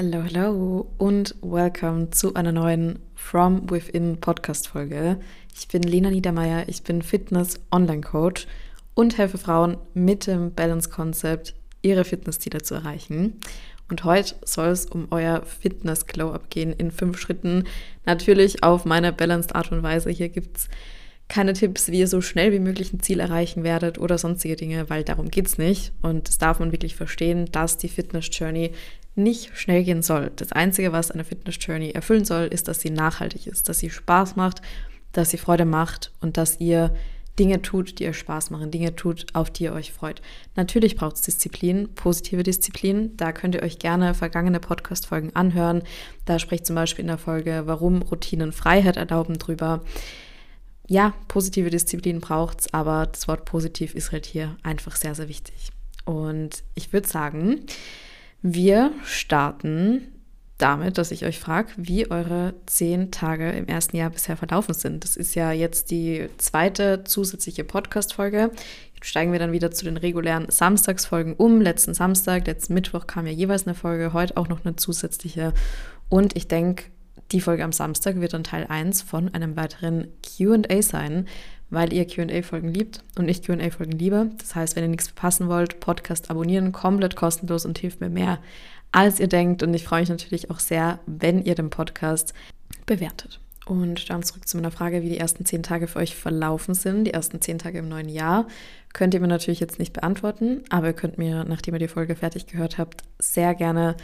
Hello, hello und welcome zu einer neuen From Within Podcast Folge. Ich bin Lena Niedermeyer, ich bin Fitness Online Coach und helfe Frauen mit dem Balance Konzept ihre Fitnessziele zu erreichen. Und heute soll es um euer Fitness Glow Up gehen in fünf Schritten. Natürlich auf meine balanced Art und Weise. Hier gibt es keine Tipps, wie ihr so schnell wie möglich ein Ziel erreichen werdet oder sonstige Dinge, weil darum geht es nicht. Und das darf man wirklich verstehen, dass die Fitness Journey nicht schnell gehen soll. Das Einzige, was eine Fitness Journey erfüllen soll, ist, dass sie nachhaltig ist, dass sie Spaß macht, dass sie Freude macht und dass ihr Dinge tut, die euch Spaß machen, Dinge tut, auf die ihr euch freut. Natürlich braucht es Disziplin, positive Disziplin. Da könnt ihr euch gerne vergangene Podcast-Folgen anhören. Da spricht zum Beispiel in der Folge, warum Routinen Freiheit erlauben drüber. Ja, positive Disziplin braucht es, aber das Wort positiv ist halt hier einfach sehr, sehr wichtig. Und ich würde sagen, wir starten damit, dass ich euch frage, wie eure zehn Tage im ersten Jahr bisher verlaufen sind. Das ist ja jetzt die zweite zusätzliche Podcast-Folge. Jetzt steigen wir dann wieder zu den regulären Samstagsfolgen um. Letzten Samstag, letzten Mittwoch kam ja jeweils eine Folge, heute auch noch eine zusätzliche. Und ich denke, die Folge am Samstag wird dann Teil 1 von einem weiteren QA sein, weil ihr QA-Folgen liebt und ich QA-Folgen liebe. Das heißt, wenn ihr nichts verpassen wollt, Podcast abonnieren, komplett kostenlos und hilft mir mehr, als ihr denkt. Und ich freue mich natürlich auch sehr, wenn ihr den Podcast bewertet. Und dann zurück zu meiner Frage, wie die ersten zehn Tage für euch verlaufen sind. Die ersten zehn Tage im neuen Jahr könnt ihr mir natürlich jetzt nicht beantworten, aber ihr könnt mir, nachdem ihr die Folge fertig gehört habt, sehr gerne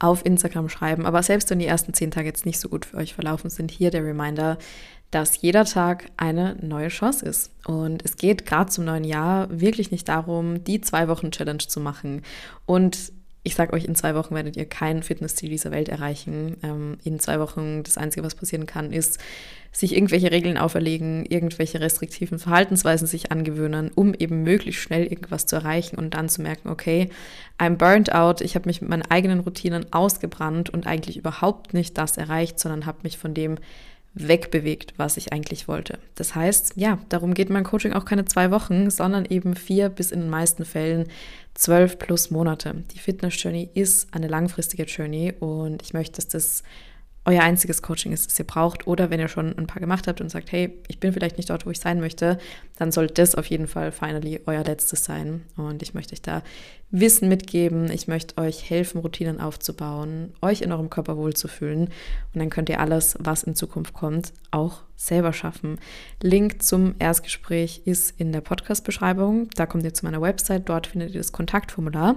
auf Instagram schreiben. Aber selbst wenn die ersten zehn Tage jetzt nicht so gut für euch verlaufen sind, hier der Reminder, dass jeder Tag eine neue Chance ist. Und es geht gerade zum neuen Jahr wirklich nicht darum, die zwei Wochen Challenge zu machen. Und ich sage euch, in zwei Wochen werdet ihr kein Fitnessziel dieser Welt erreichen. Ähm, in zwei Wochen das Einzige, was passieren kann, ist, sich irgendwelche Regeln auferlegen, irgendwelche restriktiven Verhaltensweisen sich angewöhnen, um eben möglichst schnell irgendwas zu erreichen und dann zu merken, okay, I'm burnt out, ich habe mich mit meinen eigenen Routinen ausgebrannt und eigentlich überhaupt nicht das erreicht, sondern habe mich von dem wegbewegt, was ich eigentlich wollte. Das heißt, ja, darum geht mein Coaching auch keine zwei Wochen, sondern eben vier bis in den meisten Fällen zwölf plus Monate. Die Fitness Journey ist eine langfristige Journey und ich möchte, dass das euer einziges Coaching ist, das ihr braucht. Oder wenn ihr schon ein paar gemacht habt und sagt, hey, ich bin vielleicht nicht dort, wo ich sein möchte, dann soll das auf jeden Fall finally euer letztes sein. Und ich möchte euch da Wissen mitgeben. Ich möchte euch helfen, Routinen aufzubauen, euch in eurem Körper wohlzufühlen. Und dann könnt ihr alles, was in Zukunft kommt, auch selber schaffen. Link zum Erstgespräch ist in der Podcast-Beschreibung. Da kommt ihr zu meiner Website. Dort findet ihr das Kontaktformular.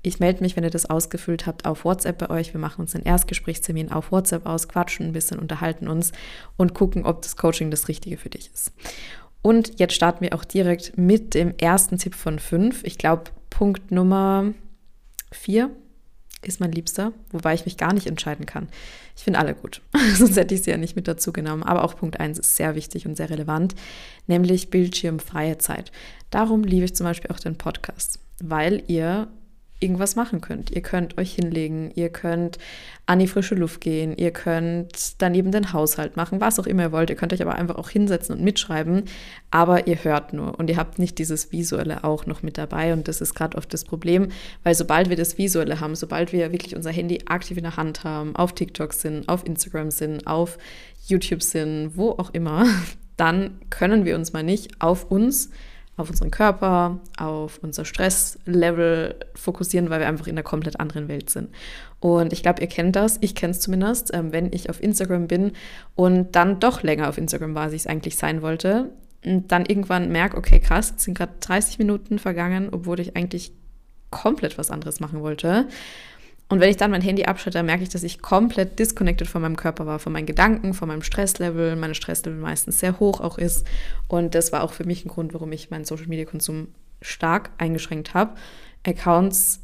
Ich melde mich, wenn ihr das ausgefüllt habt, auf WhatsApp bei euch. Wir machen uns einen Erstgesprächstermin auf WhatsApp aus, quatschen ein bisschen, unterhalten uns und gucken, ob das Coaching das Richtige für dich ist. Und jetzt starten wir auch direkt mit dem ersten Tipp von fünf. Ich glaube, Punkt Nummer vier ist mein Liebster, wobei ich mich gar nicht entscheiden kann. Ich finde alle gut, sonst hätte ich sie ja nicht mit dazu genommen. Aber auch Punkt eins ist sehr wichtig und sehr relevant, nämlich bildschirmfreie Zeit. Darum liebe ich zum Beispiel auch den Podcast, weil ihr irgendwas machen könnt. Ihr könnt euch hinlegen, ihr könnt an die frische Luft gehen, ihr könnt daneben den Haushalt machen, was auch immer ihr wollt. Ihr könnt euch aber einfach auch hinsetzen und mitschreiben, aber ihr hört nur und ihr habt nicht dieses Visuelle auch noch mit dabei und das ist gerade oft das Problem, weil sobald wir das Visuelle haben, sobald wir wirklich unser Handy aktiv in der Hand haben, auf TikTok sind, auf Instagram sind, auf YouTube sind, wo auch immer, dann können wir uns mal nicht auf uns auf unseren Körper, auf unser Stresslevel fokussieren, weil wir einfach in einer komplett anderen Welt sind. Und ich glaube, ihr kennt das, ich kenne es zumindest, ähm, wenn ich auf Instagram bin und dann doch länger auf Instagram war, als ich es eigentlich sein wollte, und dann irgendwann merke, okay, krass, jetzt sind gerade 30 Minuten vergangen, obwohl ich eigentlich komplett was anderes machen wollte. Und wenn ich dann mein Handy abschalte, merke ich, dass ich komplett disconnected von meinem Körper war, von meinen Gedanken, von meinem Stresslevel, meine Stresslevel meistens sehr hoch auch ist. Und das war auch für mich ein Grund, warum ich meinen Social-Media-Konsum stark eingeschränkt habe. Accounts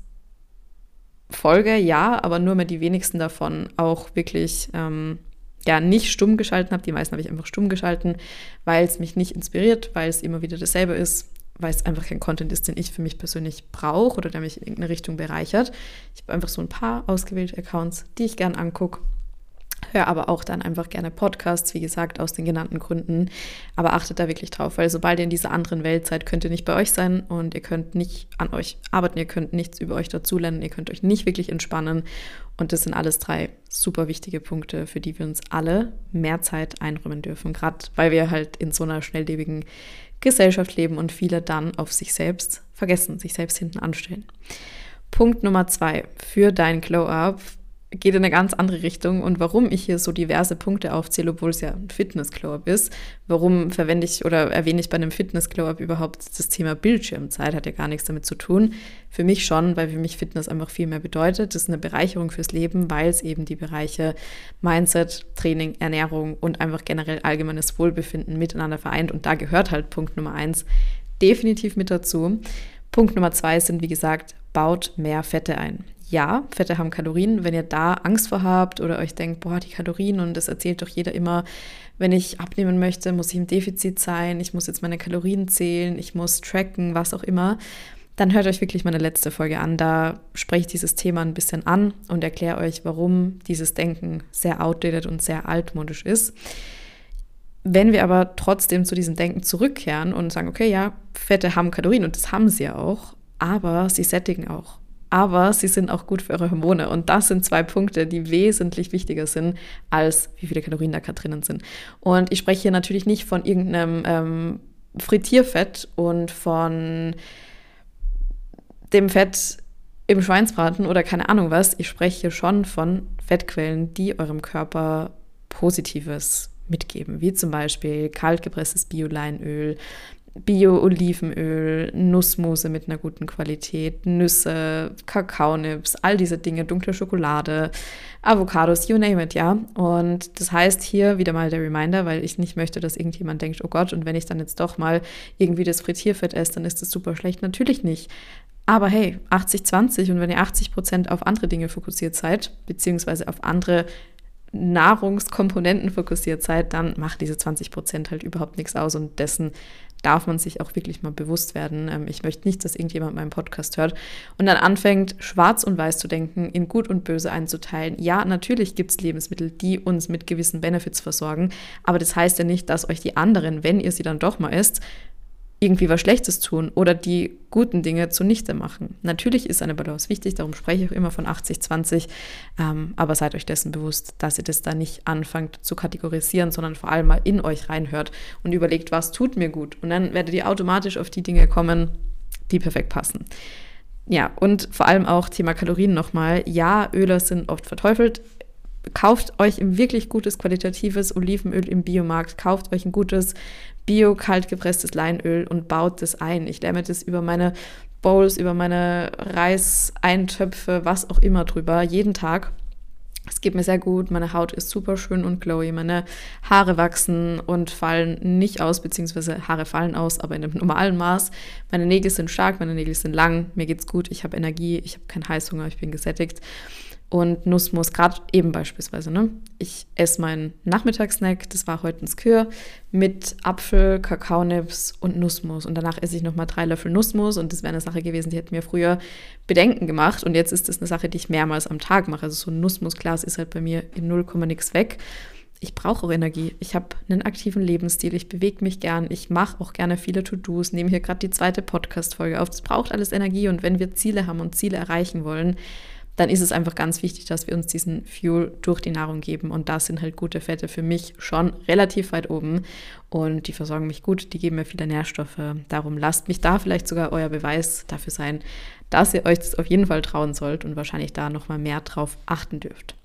folge, ja, aber nur mehr die wenigsten davon auch wirklich ähm, ja, nicht stumm geschalten habe. Die meisten habe ich einfach stumm geschalten, weil es mich nicht inspiriert, weil es immer wieder dasselbe ist weil es einfach kein Content ist, den ich für mich persönlich brauche oder der mich in irgendeine Richtung bereichert. Ich habe einfach so ein paar ausgewählte Accounts, die ich gern angucke. Hör aber auch dann einfach gerne Podcasts, wie gesagt, aus den genannten Gründen. Aber achtet da wirklich drauf, weil sobald ihr in dieser anderen Welt seid, könnt ihr nicht bei euch sein und ihr könnt nicht an euch arbeiten, ihr könnt nichts über euch dazulernen, ihr könnt euch nicht wirklich entspannen. Und das sind alles drei super wichtige Punkte, für die wir uns alle mehr Zeit einräumen dürfen. Gerade weil wir halt in so einer schnelllebigen Gesellschaft leben und viele dann auf sich selbst vergessen, sich selbst hinten anstellen. Punkt Nummer zwei für dein Glow-Up geht in eine ganz andere Richtung. Und warum ich hier so diverse Punkte aufzähle, obwohl es ja ein Fitness-Glow-Up ist, warum verwende ich oder erwähne ich bei einem Fitness-Glow-Up überhaupt das Thema Bildschirmzeit, hat ja gar nichts damit zu tun. Für mich schon, weil für mich Fitness einfach viel mehr bedeutet. Das ist eine Bereicherung fürs Leben, weil es eben die Bereiche Mindset, Training, Ernährung und einfach generell allgemeines Wohlbefinden miteinander vereint. Und da gehört halt Punkt Nummer eins definitiv mit dazu. Punkt Nummer zwei sind, wie gesagt, baut mehr Fette ein ja, Fette haben Kalorien. Wenn ihr da Angst vor habt oder euch denkt, boah, die Kalorien und das erzählt doch jeder immer, wenn ich abnehmen möchte, muss ich im Defizit sein, ich muss jetzt meine Kalorien zählen, ich muss tracken, was auch immer, dann hört euch wirklich meine letzte Folge an. Da spreche ich dieses Thema ein bisschen an und erkläre euch, warum dieses Denken sehr outdated und sehr altmodisch ist. Wenn wir aber trotzdem zu diesem Denken zurückkehren und sagen, okay, ja, Fette haben Kalorien und das haben sie ja auch, aber sie sättigen auch aber sie sind auch gut für eure Hormone. Und das sind zwei Punkte, die wesentlich wichtiger sind, als wie viele Kalorien da gerade drinnen sind. Und ich spreche hier natürlich nicht von irgendeinem ähm, Frittierfett und von dem Fett im Schweinsbraten oder keine Ahnung was. Ich spreche hier schon von Fettquellen, die eurem Körper Positives mitgeben, wie zum Beispiel kaltgepresstes Bioleinöl, Bio-Olivenöl, Nussmuse mit einer guten Qualität, Nüsse, Kakaonips, all diese Dinge, dunkle Schokolade, Avocados, you name it, ja. Und das heißt hier wieder mal der Reminder, weil ich nicht möchte, dass irgendjemand denkt, oh Gott, und wenn ich dann jetzt doch mal irgendwie das Frittierfett esse, dann ist das super schlecht. Natürlich nicht. Aber hey, 80-20 und wenn ihr 80 Prozent auf andere Dinge fokussiert seid, beziehungsweise auf andere Nahrungskomponenten fokussiert seid, dann macht diese 20 Prozent halt überhaupt nichts aus und dessen darf man sich auch wirklich mal bewusst werden. Ähm, ich möchte nicht, dass irgendjemand meinen Podcast hört und dann anfängt, schwarz und weiß zu denken, in gut und böse einzuteilen. Ja, natürlich gibt es Lebensmittel, die uns mit gewissen Benefits versorgen, aber das heißt ja nicht, dass euch die anderen, wenn ihr sie dann doch mal isst, irgendwie was Schlechtes tun oder die guten Dinge zunichte machen. Natürlich ist eine Balance wichtig, darum spreche ich auch immer von 80-20, ähm, aber seid euch dessen bewusst, dass ihr das da nicht anfangt zu kategorisieren, sondern vor allem mal in euch reinhört und überlegt, was tut mir gut. Und dann werdet ihr automatisch auf die Dinge kommen, die perfekt passen. Ja, und vor allem auch Thema Kalorien nochmal. Ja, Öle sind oft verteufelt kauft euch ein wirklich gutes qualitatives Olivenöl im Biomarkt, kauft euch ein gutes bio kalt gepresstes Leinöl und baut das ein. Ich lerne das über meine Bowls, über meine Reiseintöpfe, was auch immer drüber, jeden Tag. Es geht mir sehr gut, meine Haut ist super schön und glowy, meine Haare wachsen und fallen nicht aus, beziehungsweise Haare fallen aus, aber in einem normalen Maß. Meine Nägel sind stark, meine Nägel sind lang, mir geht's gut, ich habe Energie, ich habe keinen Heißhunger, ich bin gesättigt und Nussmus, gerade eben beispielsweise. Ne? Ich esse meinen Nachmittagssnack, das war heute ein Skür, mit Apfel, Kakaonips und Nussmus. Und danach esse ich nochmal drei Löffel Nussmus und das wäre eine Sache gewesen, die hätte mir früher Bedenken gemacht. Und jetzt ist das eine Sache, die ich mehrmals am Tag mache. Also so ein Nussmusglas ist halt bei mir in 0, nix weg. Ich brauche auch Energie. Ich habe einen aktiven Lebensstil. Ich bewege mich gern. Ich mache auch gerne viele To-Dos. Nehme hier gerade die zweite Podcast-Folge auf. Das braucht alles Energie. Und wenn wir Ziele haben und Ziele erreichen wollen, dann ist es einfach ganz wichtig, dass wir uns diesen Fuel durch die Nahrung geben. Und da sind halt gute Fette für mich schon relativ weit oben. Und die versorgen mich gut, die geben mir viele Nährstoffe. Darum lasst mich da vielleicht sogar euer Beweis dafür sein, dass ihr euch das auf jeden Fall trauen sollt und wahrscheinlich da nochmal mehr drauf achten dürft.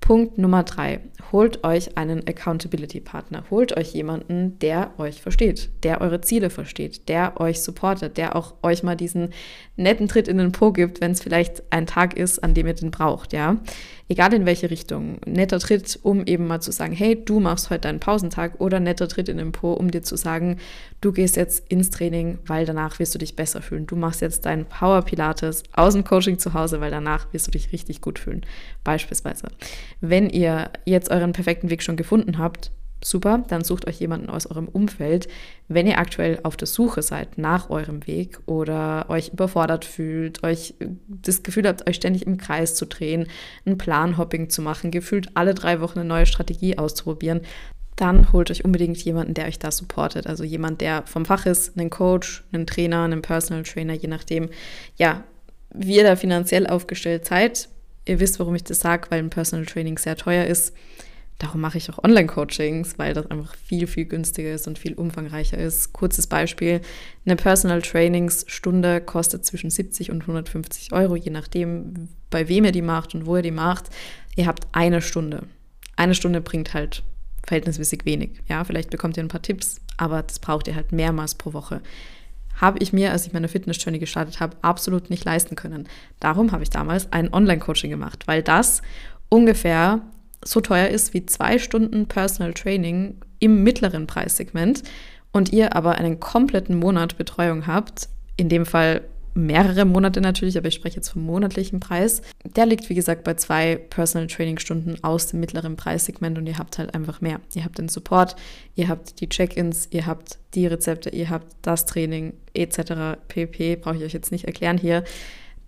Punkt Nummer drei. Holt euch einen Accountability-Partner. Holt euch jemanden, der euch versteht, der eure Ziele versteht, der euch supportet, der auch euch mal diesen netten Tritt in den Po gibt, wenn es vielleicht ein Tag ist, an dem ihr den braucht, ja egal in welche Richtung. Netter Tritt, um eben mal zu sagen, hey, du machst heute deinen Pausentag oder netter Tritt in den Po, um dir zu sagen, du gehst jetzt ins Training, weil danach wirst du dich besser fühlen. Du machst jetzt deinen Power Pilates aus dem Coaching zu Hause, weil danach wirst du dich richtig gut fühlen. Beispielsweise. Wenn ihr jetzt euren perfekten Weg schon gefunden habt, Super, dann sucht euch jemanden aus eurem Umfeld. Wenn ihr aktuell auf der Suche seid nach eurem Weg oder euch überfordert fühlt, euch das Gefühl habt, euch ständig im Kreis zu drehen, ein Planhopping zu machen, gefühlt alle drei Wochen eine neue Strategie auszuprobieren, dann holt euch unbedingt jemanden, der euch da supportet. Also jemand, der vom Fach ist, einen Coach, einen Trainer, einen Personal Trainer, je nachdem, ja, wie ihr da finanziell aufgestellt seid. Ihr wisst, warum ich das sage, weil ein Personal Training sehr teuer ist. Darum mache ich auch Online-Coachings, weil das einfach viel, viel günstiger ist und viel umfangreicher ist. Kurzes Beispiel, eine Personal Trainings-Stunde kostet zwischen 70 und 150 Euro, je nachdem, bei wem ihr die macht und wo ihr die macht. Ihr habt eine Stunde. Eine Stunde bringt halt verhältnismäßig wenig. Ja, vielleicht bekommt ihr ein paar Tipps, aber das braucht ihr halt mehrmals pro Woche. Habe ich mir, als ich meine Fitness-Journey gestartet habe, absolut nicht leisten können. Darum habe ich damals ein Online-Coaching gemacht, weil das ungefähr so teuer ist wie zwei Stunden Personal Training im mittleren Preissegment und ihr aber einen kompletten Monat Betreuung habt, in dem Fall mehrere Monate natürlich, aber ich spreche jetzt vom monatlichen Preis. Der liegt, wie gesagt, bei zwei Personal Training Stunden aus dem mittleren Preissegment und ihr habt halt einfach mehr. Ihr habt den Support, ihr habt die Check-ins, ihr habt die Rezepte, ihr habt das Training etc. pp. Brauche ich euch jetzt nicht erklären hier.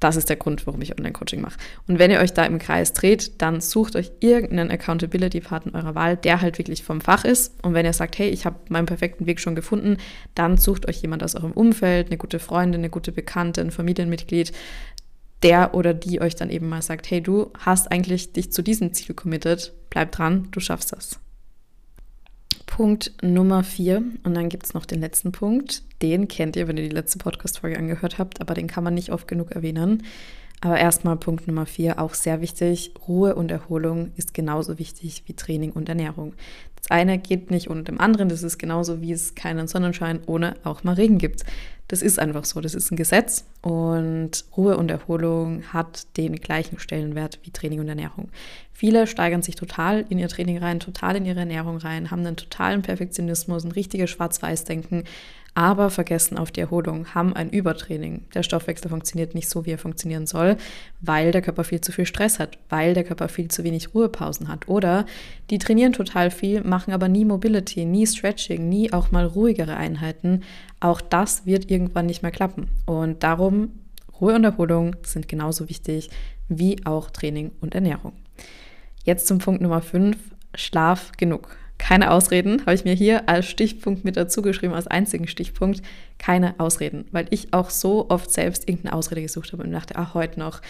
Das ist der Grund, warum ich Online-Coaching mache. Und wenn ihr euch da im Kreis dreht, dann sucht euch irgendeinen Accountability-Partner eurer Wahl, der halt wirklich vom Fach ist. Und wenn ihr sagt, hey, ich habe meinen perfekten Weg schon gefunden, dann sucht euch jemand aus eurem Umfeld, eine gute Freundin, eine gute Bekannte, ein Familienmitglied, der oder die euch dann eben mal sagt, hey, du hast eigentlich dich zu diesem Ziel committed, bleib dran, du schaffst das. Punkt Nummer vier. Und dann gibt es noch den letzten Punkt. Den kennt ihr, wenn ihr die letzte Podcast-Folge angehört habt, aber den kann man nicht oft genug erwähnen. Aber erstmal Punkt Nummer vier, auch sehr wichtig. Ruhe und Erholung ist genauso wichtig wie Training und Ernährung. Das eine geht nicht ohne dem anderen. Das ist genauso wie es keinen Sonnenschein ohne auch mal Regen gibt. Das ist einfach so. Das ist ein Gesetz. Und Ruhe und Erholung hat den gleichen Stellenwert wie Training und Ernährung. Viele steigern sich total in ihr Training rein, total in ihre Ernährung rein, haben einen totalen Perfektionismus, ein richtiges Schwarz-Weiß-Denken, aber vergessen auf die Erholung, haben ein Übertraining. Der Stoffwechsel funktioniert nicht so, wie er funktionieren soll, weil der Körper viel zu viel Stress hat, weil der Körper viel zu wenig Ruhepausen hat. Oder die trainieren total viel, machen aber nie Mobility, nie Stretching, nie auch mal ruhigere Einheiten. Auch das wird irgendwann nicht mehr klappen. Und darum, Ruhe und Erholung sind genauso wichtig wie auch Training und Ernährung. Jetzt zum Punkt Nummer 5, Schlaf genug. Keine Ausreden, habe ich mir hier als Stichpunkt mit dazu geschrieben, als einzigen Stichpunkt. Keine Ausreden, weil ich auch so oft selbst irgendeine Ausrede gesucht habe und dachte, ah, heute noch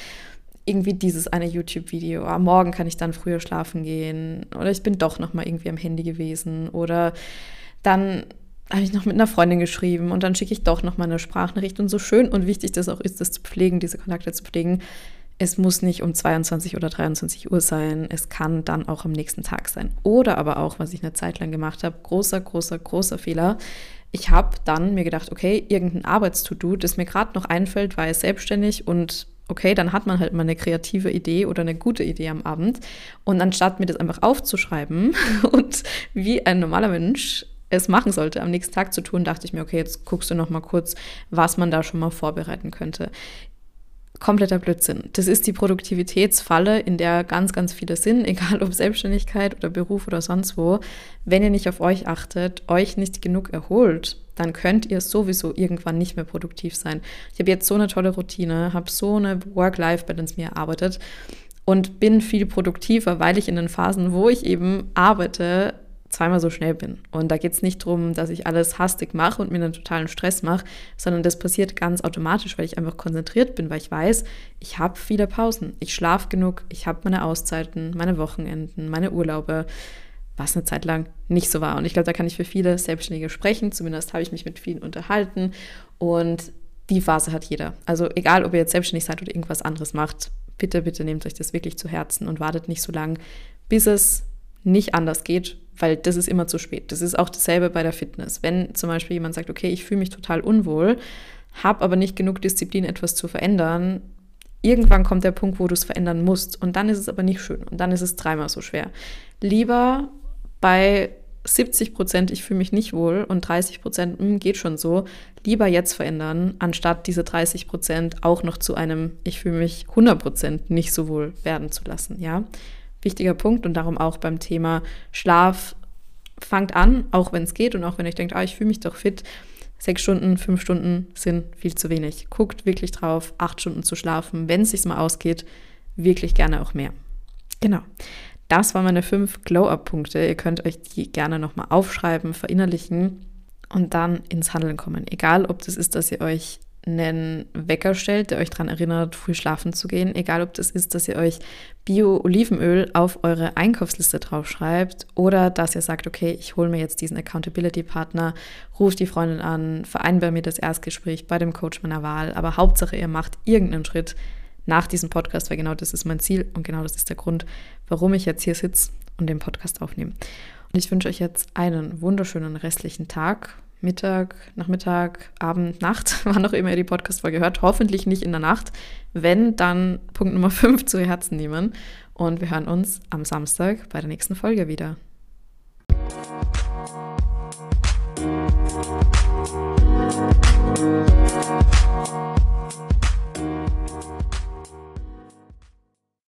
irgendwie dieses eine YouTube-Video, ah, morgen kann ich dann früher schlafen gehen oder ich bin doch noch mal irgendwie am Handy gewesen oder dann habe ich noch mit einer Freundin geschrieben und dann schicke ich doch noch mal eine Sprachnachricht und so schön und wichtig das auch ist, das zu pflegen, diese Kontakte zu pflegen, es muss nicht um 22 oder 23 Uhr sein. Es kann dann auch am nächsten Tag sein. Oder aber auch, was ich eine Zeit lang gemacht habe, großer, großer, großer Fehler. Ich habe dann mir gedacht, okay, irgendein Arbeitstudo, das mir gerade noch einfällt, war ich selbstständig und okay, dann hat man halt mal eine kreative Idee oder eine gute Idee am Abend. Und anstatt mir das einfach aufzuschreiben und wie ein normaler Mensch es machen sollte, am nächsten Tag zu tun, dachte ich mir, okay, jetzt guckst du noch mal kurz, was man da schon mal vorbereiten könnte kompletter Blödsinn. Das ist die Produktivitätsfalle, in der ganz, ganz viele sind, egal ob Selbstständigkeit oder Beruf oder sonst wo. Wenn ihr nicht auf euch achtet, euch nicht genug erholt, dann könnt ihr sowieso irgendwann nicht mehr produktiv sein. Ich habe jetzt so eine tolle Routine, habe so eine Work-Life-Balance mir erarbeitet und bin viel produktiver, weil ich in den Phasen, wo ich eben arbeite, zweimal so schnell bin. Und da geht es nicht darum, dass ich alles hastig mache und mir einen totalen Stress mache, sondern das passiert ganz automatisch, weil ich einfach konzentriert bin, weil ich weiß, ich habe viele Pausen. Ich schlafe genug, ich habe meine Auszeiten, meine Wochenenden, meine Urlaube, was eine Zeit lang nicht so war. Und ich glaube, da kann ich für viele Selbstständige sprechen. Zumindest habe ich mich mit vielen unterhalten. Und die Phase hat jeder. Also egal, ob ihr jetzt selbstständig seid oder irgendwas anderes macht, bitte, bitte nehmt euch das wirklich zu Herzen und wartet nicht so lang, bis es nicht anders geht, weil das ist immer zu spät. Das ist auch dasselbe bei der Fitness. Wenn zum Beispiel jemand sagt, okay, ich fühle mich total unwohl, habe aber nicht genug Disziplin, etwas zu verändern, irgendwann kommt der Punkt, wo du es verändern musst. Und dann ist es aber nicht schön. Und dann ist es dreimal so schwer. Lieber bei 70 Prozent, ich fühle mich nicht wohl und 30 Prozent, hm, geht schon so, lieber jetzt verändern, anstatt diese 30 Prozent auch noch zu einem, ich fühle mich 100 Prozent nicht so wohl werden zu lassen, ja wichtiger Punkt und darum auch beim Thema Schlaf fangt an, auch wenn es geht und auch wenn ihr denkt, ah, ich fühle mich doch fit. Sechs Stunden, fünf Stunden sind viel zu wenig. Guckt wirklich drauf, acht Stunden zu schlafen. Wenn es sich mal ausgeht, wirklich gerne auch mehr. Genau. Das waren meine fünf Glow-Up-Punkte. Ihr könnt euch die gerne nochmal aufschreiben, verinnerlichen und dann ins Handeln kommen. Egal, ob das ist, dass ihr euch einen Wecker stellt, der euch daran erinnert, früh schlafen zu gehen. Egal, ob das ist, dass ihr euch Bio-Olivenöl auf eure Einkaufsliste draufschreibt oder dass ihr sagt, okay, ich hole mir jetzt diesen Accountability-Partner, ruft die Freundin an, vereinbare mir das Erstgespräch bei dem Coach meiner Wahl. Aber Hauptsache, ihr macht irgendeinen Schritt nach diesem Podcast, weil genau das ist mein Ziel und genau das ist der Grund, warum ich jetzt hier sitze und den Podcast aufnehme. Und ich wünsche euch jetzt einen wunderschönen restlichen Tag Mittag, Nachmittag, Abend, Nacht, wann auch immer ihr die Podcast-Folge hört. Hoffentlich nicht in der Nacht. Wenn, dann Punkt Nummer 5 zu Herzen nehmen. Und wir hören uns am Samstag bei der nächsten Folge wieder.